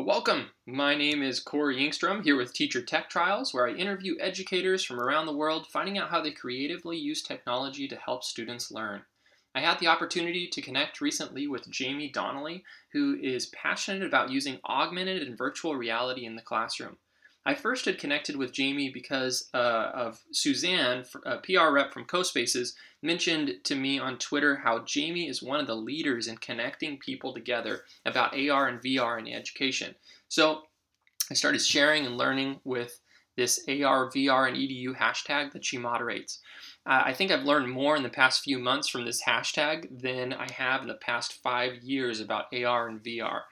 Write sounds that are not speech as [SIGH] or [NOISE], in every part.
Well, welcome. My name is Corey Engstrom here with Teacher Tech Trials, where I interview educators from around the world, finding out how they creatively use technology to help students learn. I had the opportunity to connect recently with Jamie Donnelly, who is passionate about using augmented and virtual reality in the classroom. I first had connected with Jamie because uh, of Suzanne, a PR rep from CoSpaces, mentioned to me on Twitter how Jamie is one of the leaders in connecting people together about AR and VR in education. So I started sharing and learning with this AR, VR, and EDU hashtag that she moderates. Uh, I think I've learned more in the past few months from this hashtag than I have in the past five years about AR and VR.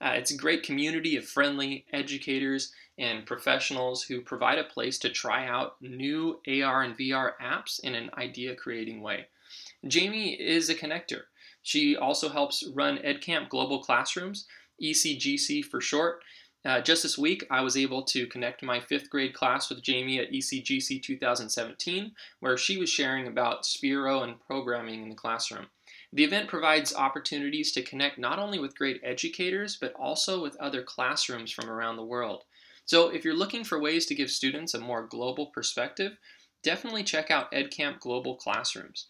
Uh, it's a great community of friendly educators and professionals who provide a place to try out new AR and VR apps in an idea creating way. Jamie is a connector. She also helps run EdCamp Global Classrooms, ECGC for short. Uh, just this week, I was able to connect my fifth grade class with Jamie at ECGC 2017, where she was sharing about Sphero and programming in the classroom. The event provides opportunities to connect not only with great educators, but also with other classrooms from around the world. So if you're looking for ways to give students a more global perspective, definitely check out EdCamp Global Classrooms.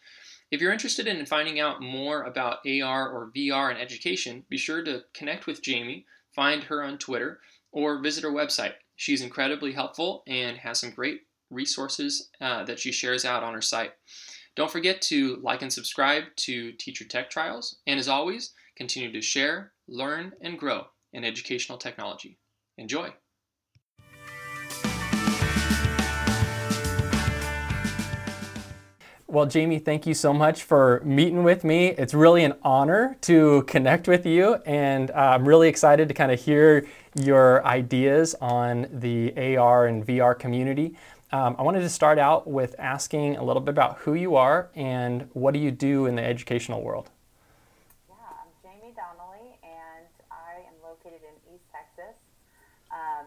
If you're interested in finding out more about AR or VR in education, be sure to connect with Jamie, find her on Twitter, or visit her website. She's incredibly helpful and has some great resources uh, that she shares out on her site. Don't forget to like and subscribe to Teacher Tech Trials, and as always, continue to share, learn, and grow in educational technology. Enjoy! Well, Jamie, thank you so much for meeting with me. It's really an honor to connect with you, and I'm really excited to kind of hear your ideas on the AR and VR community. Um, I wanted to start out with asking a little bit about who you are and what do you do in the educational world. Yeah, I'm Jamie Donnelly, and I am located in East Texas. Um,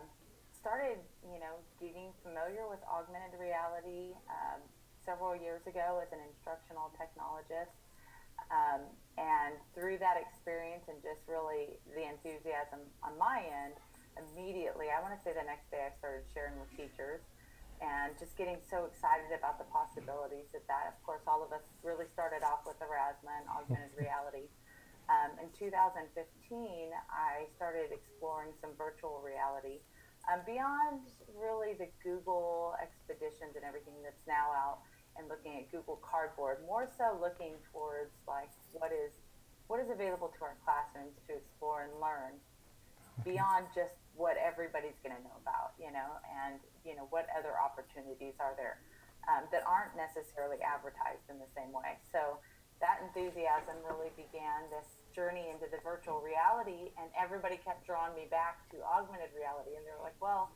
started, you know, getting familiar with augmented reality. Um, several years ago as an instructional technologist. Um, and through that experience and just really the enthusiasm on my end, immediately, I want to say the next day, I started sharing with teachers and just getting so excited about the possibilities that that, of course, all of us really started off with Aurasma and augmented [LAUGHS] reality. Um, in 2015, I started exploring some virtual reality. Um, beyond really the Google expeditions and everything that's now out, and looking at Google Cardboard, more so looking towards like what is what is available to our classrooms to explore and learn beyond just what everybody's going to know about, you know, and you know what other opportunities are there um, that aren't necessarily advertised in the same way. So that enthusiasm really began this journey into the virtual reality, and everybody kept drawing me back to augmented reality, and they're like, well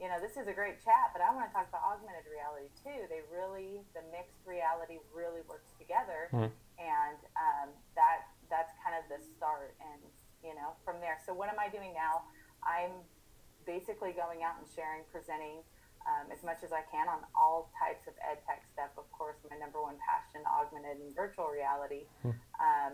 you know, this is a great chat, but I want to talk about augmented reality too. They really, the mixed reality really works together, mm. and um, that that's kind of the start. And you know, from there. So what am I doing now? I'm basically going out and sharing, presenting um, as much as I can on all types of ed tech stuff. Of course, my number one passion, augmented and virtual reality. Mm. Um,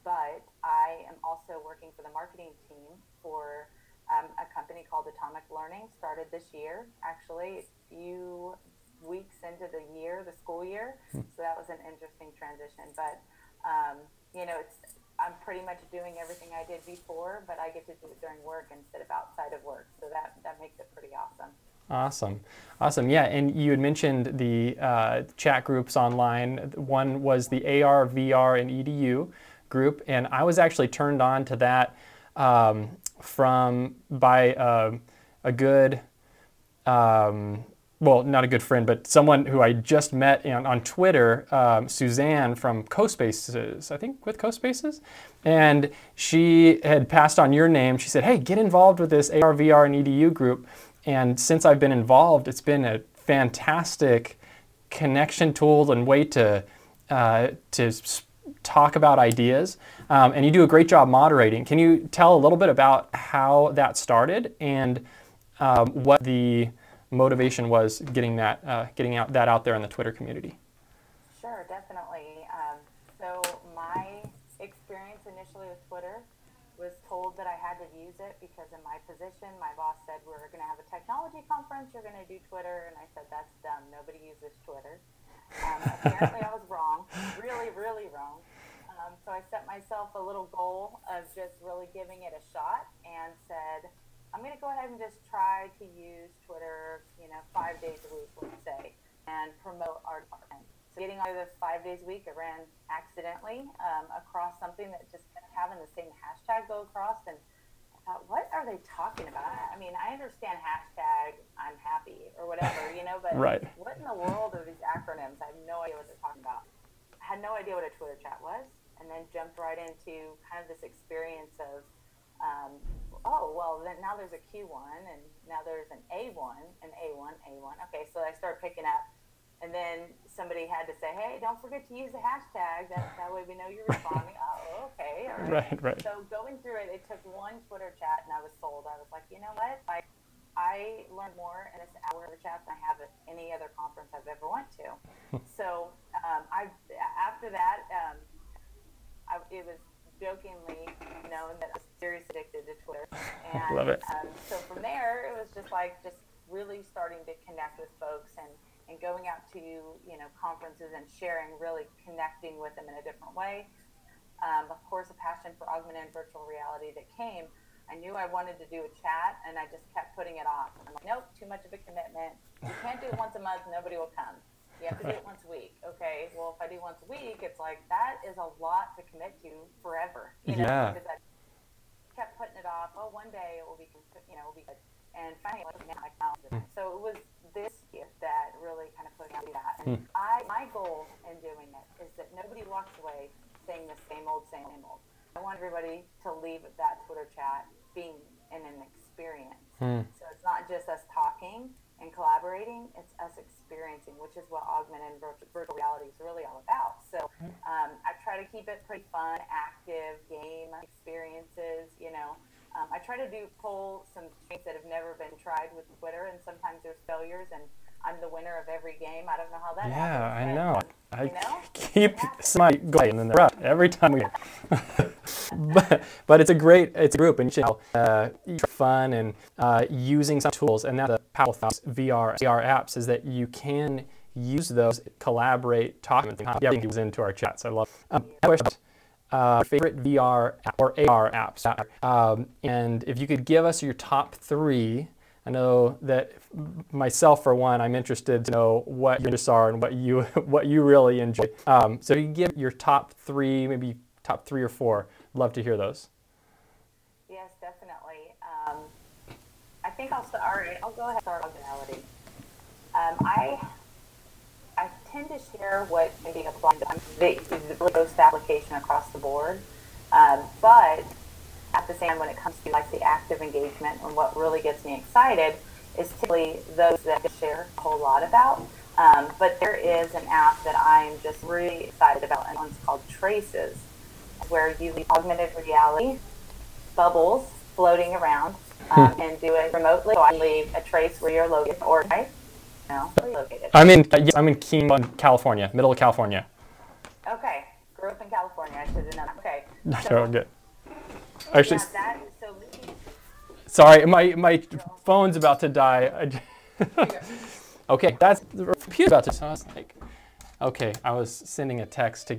but I am also working for the marketing team for um, a company called Atomic Learning started this year, actually, a few weeks into the year, the school year. Hmm. So that was an interesting transition. But, um, you know, it's, I'm pretty much doing everything I did before, but I get to do it during work instead of outside of work. So that, that makes it pretty awesome. Awesome. Awesome. Yeah. And you had mentioned the uh, chat groups online. One was the AR, VR, and EDU group. And I was actually turned on to that um, from by uh, a good, um, well, not a good friend, but someone who I just met on, on Twitter, um, Suzanne from CoSpaces, I think with CoSpaces, and she had passed on your name. She said, "Hey, get involved with this AR, VR, and EDU group." And since I've been involved, it's been a fantastic connection tool and way to uh, to talk about ideas. Um, and you do a great job moderating. Can you tell a little bit about how that started and um, what the motivation was getting that uh, getting out that out there in the Twitter community? Sure, definitely. Um, so my experience initially with Twitter was told that I had to use it because in my position, my boss said we are going to have a technology conference. You're going to do Twitter, and I said that's dumb. Nobody uses Twitter. Um, apparently, I was wrong, really, really wrong. Um, so I set myself a little goal of just really giving it a shot, and said I'm going to go ahead and just try to use Twitter, you know, five days a week, let's say, and promote our department So getting out of the five days a week, I ran accidentally um, across something that just kept having the same hashtag go across, and I thought, what are they talking about? I mean, I understand hashtag I'm happy or whatever, you know, but right. what in the world are these acronyms? I have no idea what they're talking about. I had no idea what a Twitter chat was, and then jumped right into kind of this experience of. Um, oh well then now there's a q1 and now there's an a1 an a1 a1 okay so i started picking up and then somebody had to say, "Hey, don't forget to use the hashtag. That, that way we know you're responding." [LAUGHS] oh, okay, all right. Right, right. So going through it, it took one Twitter chat, and I was sold. I was like, you know what? I I learned more in this hour of chat than I have at any other conference I've ever went to. [LAUGHS] so um, I after that, um, I, it was jokingly known that I was seriously addicted to Twitter. [LAUGHS] And, Love it. Um, so from there, it was just like just really starting to connect with folks and and going out to you know conferences and sharing, really connecting with them in a different way. Um, of course, a passion for augmented virtual reality that came. I knew I wanted to do a chat, and I just kept putting it off. I'm like, nope, too much of a commitment. You can't do it once a month; nobody will come. You have to do it once a week. Okay, well, if I do once a week, it's like that is a lot to commit to forever. You know, yeah. because I kept putting it off. Oh, one day it will be, you know, it will be good. And finally, my calendar. So it was this gift that really kind of put me that. And hmm. I, my goal in doing it is that nobody walks away saying the same old, same old. I want everybody to leave that Twitter chat being in an experience. Hmm. So it's not just us talking and collaborating, it's us experiencing, which is what augmented virtual reality is really all about. So um, I try to keep it pretty fun, active, game experiences, you know. Um, I try to do pull some things that have never been tried with Twitter, and sometimes there's failures, and I'm the winner of every game. I don't know how that yeah, happens. I know. Um, I you know? keep somebody going, and then they're every time we. [LAUGHS] but, but it's a great it's a group, and you know, uh, fun and uh, using some tools, and that's the powerful VR VR apps is that you can use those, collaborate, talk, and everything goes into our chats. I love. Um, uh, favorite VR or AR apps. Um, and if you could give us your top three, I know that myself, for one, I'm interested to know what your interests are and what you [LAUGHS] what you really enjoy. Um, so you give your top three, maybe top three or four. Love to hear those. Yes, definitely. Um, I think I'll start. All right, I'll go ahead start on reality. Um, I I tend to share what can be applied to application across the board. Um, but at the same time, when it comes to like the active engagement and what really gets me excited is typically those that I share a whole lot about. Um, but there is an app that I'm just really excited about, and it's called Traces, where you leave augmented reality bubbles floating around um, hmm. and do it remotely. So I leave a trace where you're located, or right? now? Where are you located? I'm in uh, I'm in Keene, California, middle of California. Okay, grew up in California. I should have known. Okay. [LAUGHS] So, good. Actually, yeah, that, so sorry, my my phone's about to die. [LAUGHS] okay, that's the computer's about to. So I was like, okay, I was sending a text to.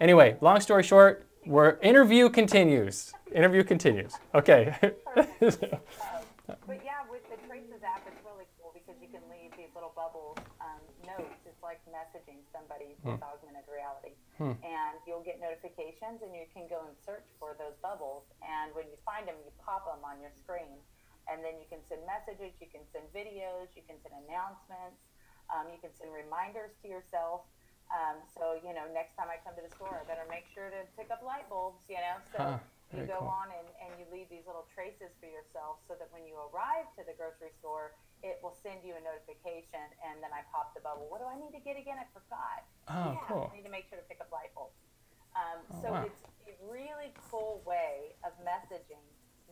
Anyway, long story short, we're interview continues. Interview continues. Okay. [LAUGHS] but yeah, with the Traces app, it's really cool because you can leave these little bubbles um, notes. It's like messaging somebody with hmm. augmented reality. Hmm. And you'll get notifications and you can go and search for those bubbles. And when you find them, you pop them on your screen. And then you can send messages, you can send videos, you can send announcements, um, you can send reminders to yourself. Um, so, you know, next time I come to the store, I better make sure to pick up light bulbs, you know. So huh. you go cool. on and, and you leave these little traces for yourself so that when you arrive to the grocery store, it will send you a notification, and then I pop the bubble. What do I need to get again? I forgot. Oh, yeah, cool. I need to make sure to pick up light bulbs. Um, oh, so wow. it's a really cool way of messaging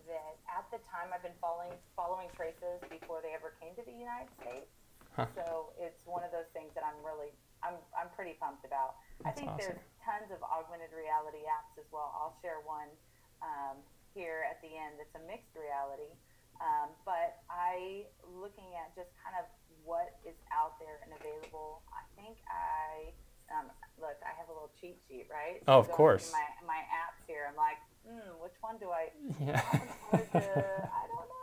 that at the time I've been following following traces before they ever came to the United States. Huh. So it's one of those things that I'm really I'm I'm pretty pumped about. That's I think awesome. there's tons of augmented reality apps as well. I'll share one. Um, here at the end that's a mixed reality. Um, but I, looking at just kind of what is out there and available, I think I, um, look, I have a little cheat sheet, right? Oh, of course. My, my apps here, I'm like, hmm, which one do I, Yeah. I don't know. [LAUGHS]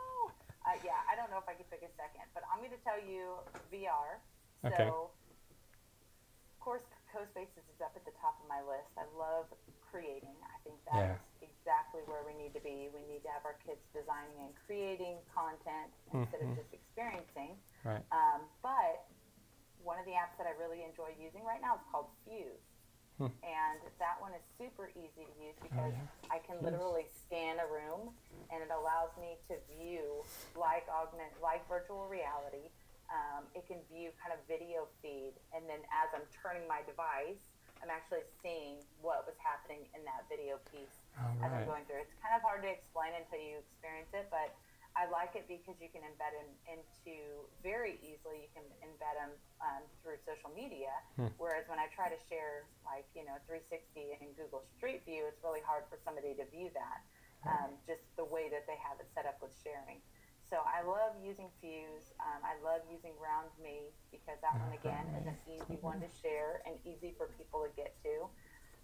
Uh, yeah, I don't know if I could pick a second, but I'm going to tell you VR. So, Okay. Of course, CoSpaces is up at the top of my list. I love creating. I think that's Yeah. exactly where we need to be. We need to have our kids designing and creating content instead Mhm. of just experiencing. Right. Um, but one of the apps that I really enjoy using right now is called Fyuse. Hmm. And that one is super easy to use because yeah. I can literally scan a room and it allows me to view like augment like virtual reality. Um, it can view kind of video feed and then as I'm turning my device, I'm actually seeing what was happening in that video piece All as I'm going through. It's kind of hard to explain until you experience it, but I like it because you can embed them into very easily. You can embed them um, through social media. Hmm. Whereas when I try to share, like you know, 360 in Google Street View, it's really hard for somebody to view that. Um, just the way that they have it set up with sharing. So I love using Fyuse. Um, I love using Roundme because that one again is an easy one to share and easy for people to get to.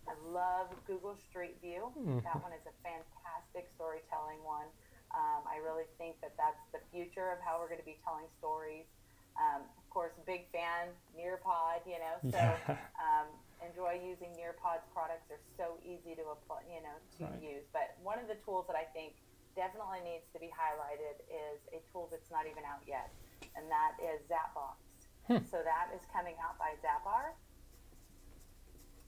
I love Google Street View. That one is a fantastic storytelling one. Um, I really think that that's the future of how we're going to be telling stories. Um, of course, big fan Nearpod, you know, so Yeah. [LAUGHS] um, enjoy using Nearpod's products. They're so easy to apply, you know, to Right. use. But one of the tools that I think definitely needs to be highlighted is a tool that's not even out yet, and that is Zapbox. Hmm. So that is coming out by Zappar,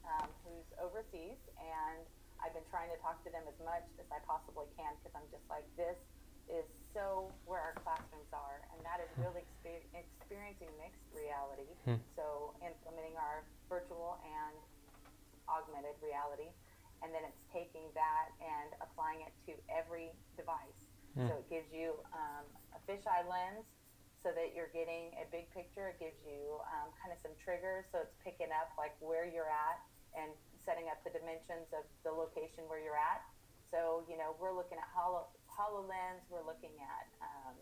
um, who's overseas, and I've been trying to talk to them as much as I possibly can because I'm just like, this is so where our classrooms are, and that is hmm. really exper- experiencing mixed reality. Hmm. So implementing our virtual and augmented reality, and then it's taking that and applying it to every device. So it gives you um, a fisheye lens so that you're getting a big picture. It gives you um, kind of some triggers, so it's picking up like where you're at and setting up the dimensions of the location where you're at. So you know we're looking at Holo Hololens, we're looking at um,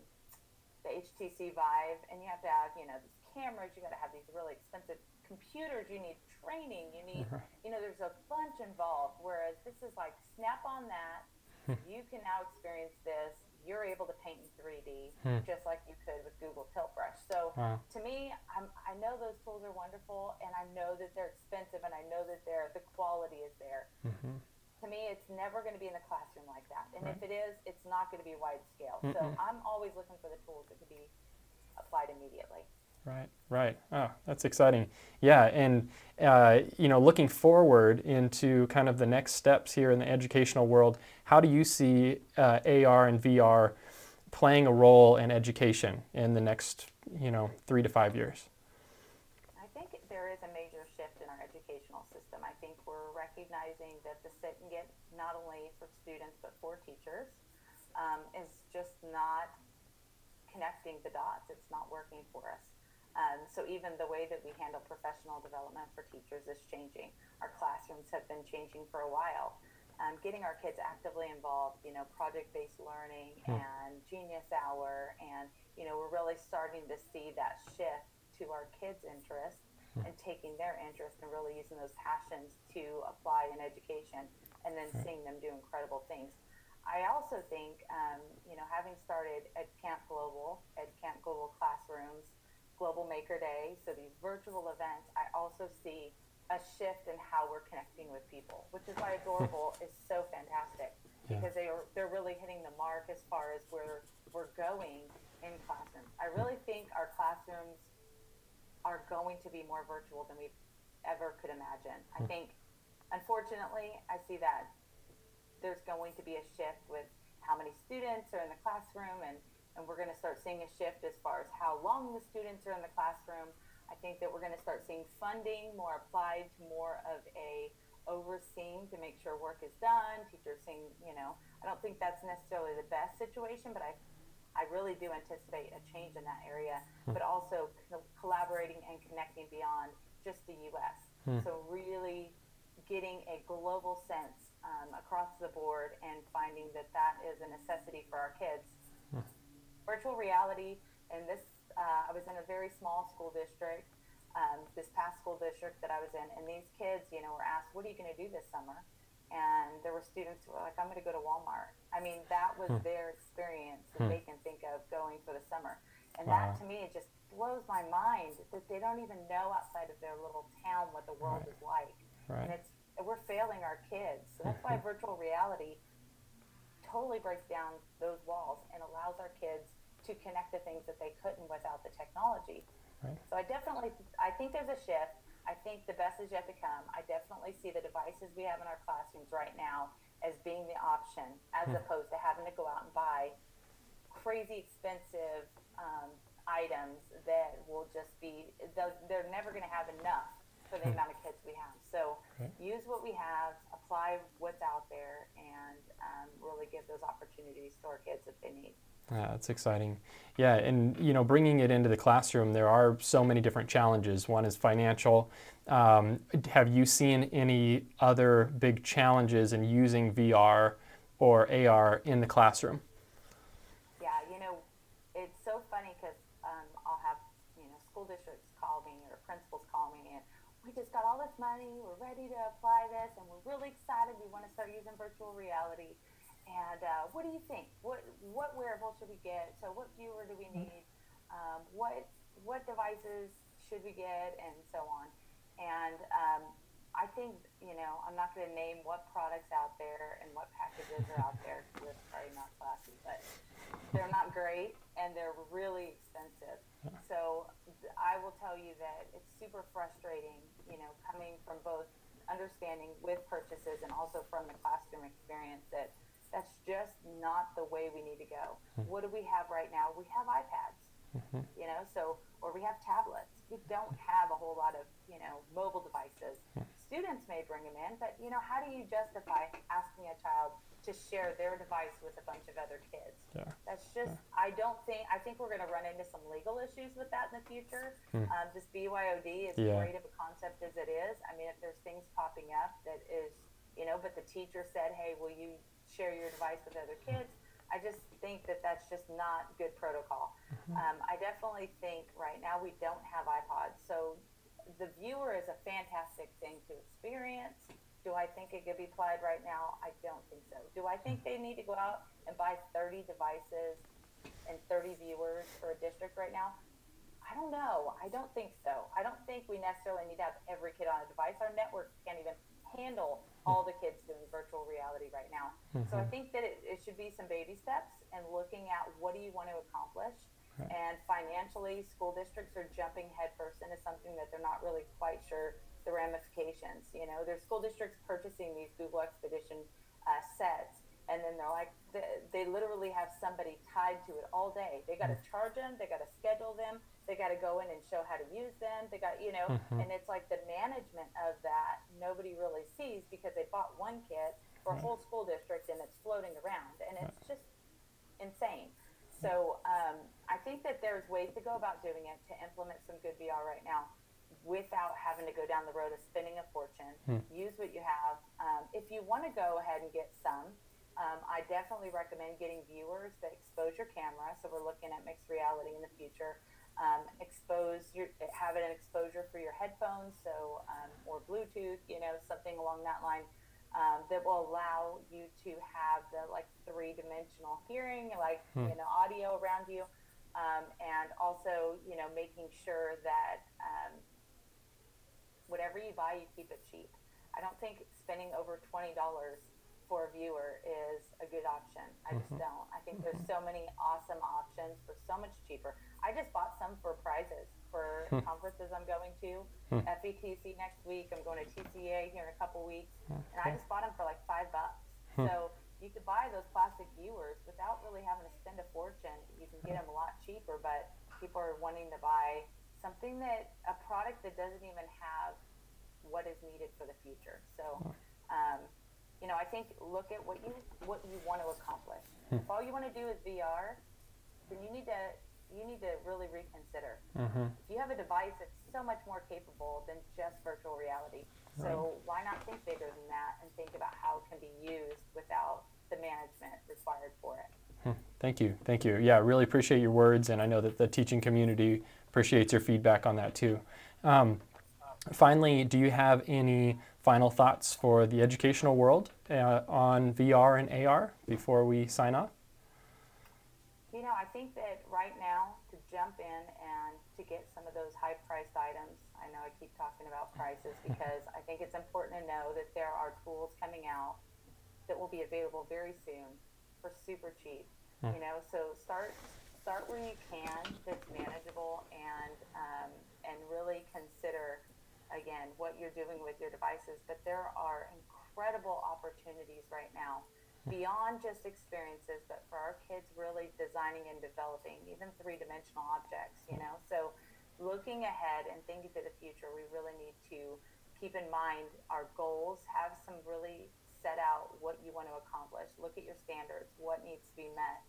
the HTC Vive, and you have to have you know these cameras. You got to have these really expensive computers. You need training. You need uh-huh. you know there's a bunch involved. Whereas this is like snap on that. Hmm. you can now experience this. You're able to paint in 3D hmm. just like you could with Google Tilt Brush. So Wow. to me, I'm, I know those tools are wonderful, and I know that they're expensive, and I know that they're the quality is there. Mm-hmm. To me, it's never going to be in the classroom like that, and if it is, it's not going to be wide scale. So I'm always looking for the tools that can be applied immediately. Right, right. Oh, that's exciting. Yeah, and uh, you know, looking forward into kind of the next steps here in the educational world, how do you see uh, AR and VR playing a role in education in the next, you know, three to five years? I think there is a major shift in our educational system. I think we're recognizing that the sit and get, not only for students but for teachers, um, is just not connecting the dots. It's not working for us. Um, so even the way that we handle professional development for teachers is changing. Our classrooms have been changing for a while. Um, getting our kids actively involved, you know, project-based learning and Genius Hour, and you know, we're really starting to see that shift to our kids' interest and taking their interest and really using those passions to apply in education, and then seeing them do incredible things. I also think, um, you know, having started at Camp Global, EdCamp Global Classrooms, Global Maker Day, so these virtual events, I also see a shift in how we're connecting with people, which is why Adorable [LAUGHS] is so fantastic Yeah. because they are they're really hitting the mark as far as where we're going in classrooms. I really think our classrooms are going to be more virtual than we ever could imagine. I hmm. think, unfortunately, I see that there's going to be a shift with how many students are in the classroom and, and we're going to start seeing a shift as far as how long the students are in the classroom. I think that we're going to start seeing funding more applied to more of a overseeing to make sure work is done, teachers seeing, you know, I don't think that's necessarily the best situation, but I I really do anticipate a change in that area, but also co- collaborating and connecting beyond just the U.S. So really getting a global sense um, across the board and finding that that is a necessity for our kids. Virtual reality, and this, uh, I was in a very small school district, um, this past school district that I was in, and these kids, you know, were asked, "What are you going to do this summer?" And there were students who were like, "I'm going to go to Walmart." I mean, that was hmm. their experience that hmm. they can think of going for the summer, and wow. that to me it just blows my mind that they don't even know outside of their little town what the world right. is like, right. and it's we're failing our kids. So that's why [LAUGHS] virtual reality totally breaks down those walls and allows our kids to connect the things that they couldn't without the technology. Right. So I definitely, I think there's a shift. I think the best is yet to come. I definitely see the devices we have in our classrooms right now as being the option, as hmm. opposed to having to go out and buy crazy expensive um, items that will just be, they're never going to have enough for the hmm. amount of kids we have. So okay. use what we have, apply what's out there, and um, really give those opportunities to our kids if they need. Yeah, that's exciting. Yeah, and you know, bringing it into the classroom, there are so many different challenges. One is financial. Um, have you seen any other big challenges in using VR or AR in the classroom? Yeah, you know, it's so funny because um, I'll have you know school districts call me or principals call me and we just got all this money, we're ready to apply this, and we're really excited. We want to start using virtual reality. And uh, what do you think? What what wearable should we get? So what viewer do we mm-hmm. need? Um, what what devices should we get, and so on. And um, I think you know I'm not going to name what products out there and what packages are out there because it's probably not classy, but they're not great and they're really expensive. So I will tell you that it's super frustrating, you know, coming from both understanding with purchases and also from the classroom experience that that's just not the way we need to go. Mm-hmm. What do we have right now? We have iPads, mm-hmm. you know, so or we have tablets. We don't have a whole lot of, you know, mobile devices. Mm-hmm. Students may bring them in, but you know, how do you justify asking a child to share their device with a bunch of other kids. Yeah. That's just, yeah. I don't think, I think we're going to run into some legal issues with that in the future. Hmm. Um, just BYOD, as yeah. great of a concept as it is, I mean, if there's things popping up that is, you know, but the teacher said, hey, will you share your device with other kids? I just think that that's just not good protocol. Mm-hmm. Um, I definitely think right now we don't have iPods. So the viewer is a fantastic thing to experience do I think it could be applied right now? I don't think so. Do I think they need to go out and buy 30 devices and 30 viewers for a district right now? I don't know. I don't think so. I don't think we necessarily need to have every kid on a device. Our network can't even handle all the kids doing virtual reality right now. Mm-hmm. So I mm-hmm. think that it, it should be some baby steps and looking at what do you want to accomplish. Right. And financially, school districts are jumping headfirst into something that they're not really quite sure the ramifications. You know, there's school districts purchasing these Google Expedition uh, sets, and then they're like, they, they literally have somebody tied to it all day. They got to mm. charge them, they got to schedule them, they got to go in and show how to use them. They got, you know, mm-hmm. and it's like the management of that nobody really sees because they bought one kit for a whole school district and it's floating around, and it's just insane. So um, I think that there's ways to go about doing it to implement some good VR right now without having to go down the road of spending a fortune. Hmm. Use what you have. Um, if you want to go ahead and get some, um, I definitely recommend getting viewers that expose your camera. So we're looking at mixed reality in the future. Um, expose your have an exposure for your headphones, so um, or Bluetooth, you know, something along that line. Um, that will allow you to have the like three dimensional hearing, like hmm. you know, audio around you, um, and also you know making sure that um, whatever you buy, you keep it cheap. I don't think spending over twenty dollars for a viewer is a good option. I just mm-hmm. don't. I think there's mm-hmm. so many awesome options for so much cheaper. I just bought some for prizes for hmm. conferences I'm going to. Hmm. FETC next week. I'm going to TCEA here in a couple weeks, and I just bought them for like five bucks. Hmm. So you could buy those plastic viewers without really having to spend a fortune. You can get them a lot cheaper, but people are wanting to buy something that a product that doesn't even have what is needed for the future. So, um, you know, I think look at what you what you want to accomplish. Hmm. If all you want to do is VR, then you need to you need to really reconsider. Mm-hmm. If you have a device that's so much more capable than just virtual reality, so why not think bigger than that and think about how it can be used without the management required for it? Thank you. Thank you. Yeah, really appreciate your words, and I know that the teaching community appreciates your feedback on that too. Um, finally, do you have any final thoughts for the educational world uh, on VR and AR before we sign off? You know, I think that right now to jump in and to get some of those high priced items, I know I keep talking about prices [LAUGHS] because I think it's important to know that there are tools coming out that will be available very soon for super cheap. You know, so start start where you can that's manageable and um, and really consider again what you're doing with your devices. But there are incredible opportunities right now beyond just experiences, but for our kids really designing and developing even three dimensional objects, you know. So looking ahead and thinking to the future, we really need to keep in mind our goals, have some really set out what you want to accomplish, look at your standards, what needs to be met.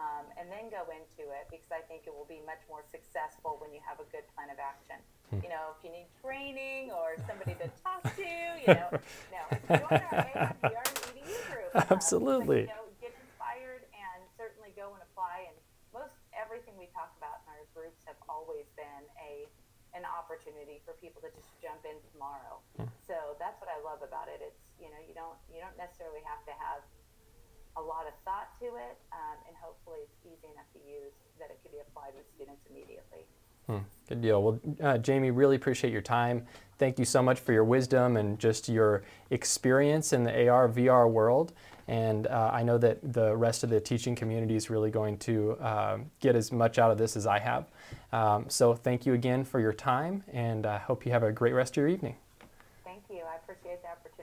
Um, and then go into it because I think it will be much more successful when you have a good plan of action. You know, if you need training or somebody to talk to, you know, [LAUGHS] no, join our group. Um, Absolutely. you know, get inspired and certainly go and apply. And most everything we talk about in our groups have always been a an opportunity for people to just jump in tomorrow. So that's what I love about it. It's you know you don't you don't necessarily have to have a lot of thought to it, um, and hopefully it's easy enough to use that it could be applied with students immediately. Good deal. Well, uh, Jamie, really appreciate your time. Thank you so much for your wisdom and just your experience in the AR VR world. And uh, I know that the rest of the teaching community is really going to uh, get as much out of this as I have. Um, so thank you again for your time, and I hope you have a great rest of your evening. Thank you. I appreciate the opportunity.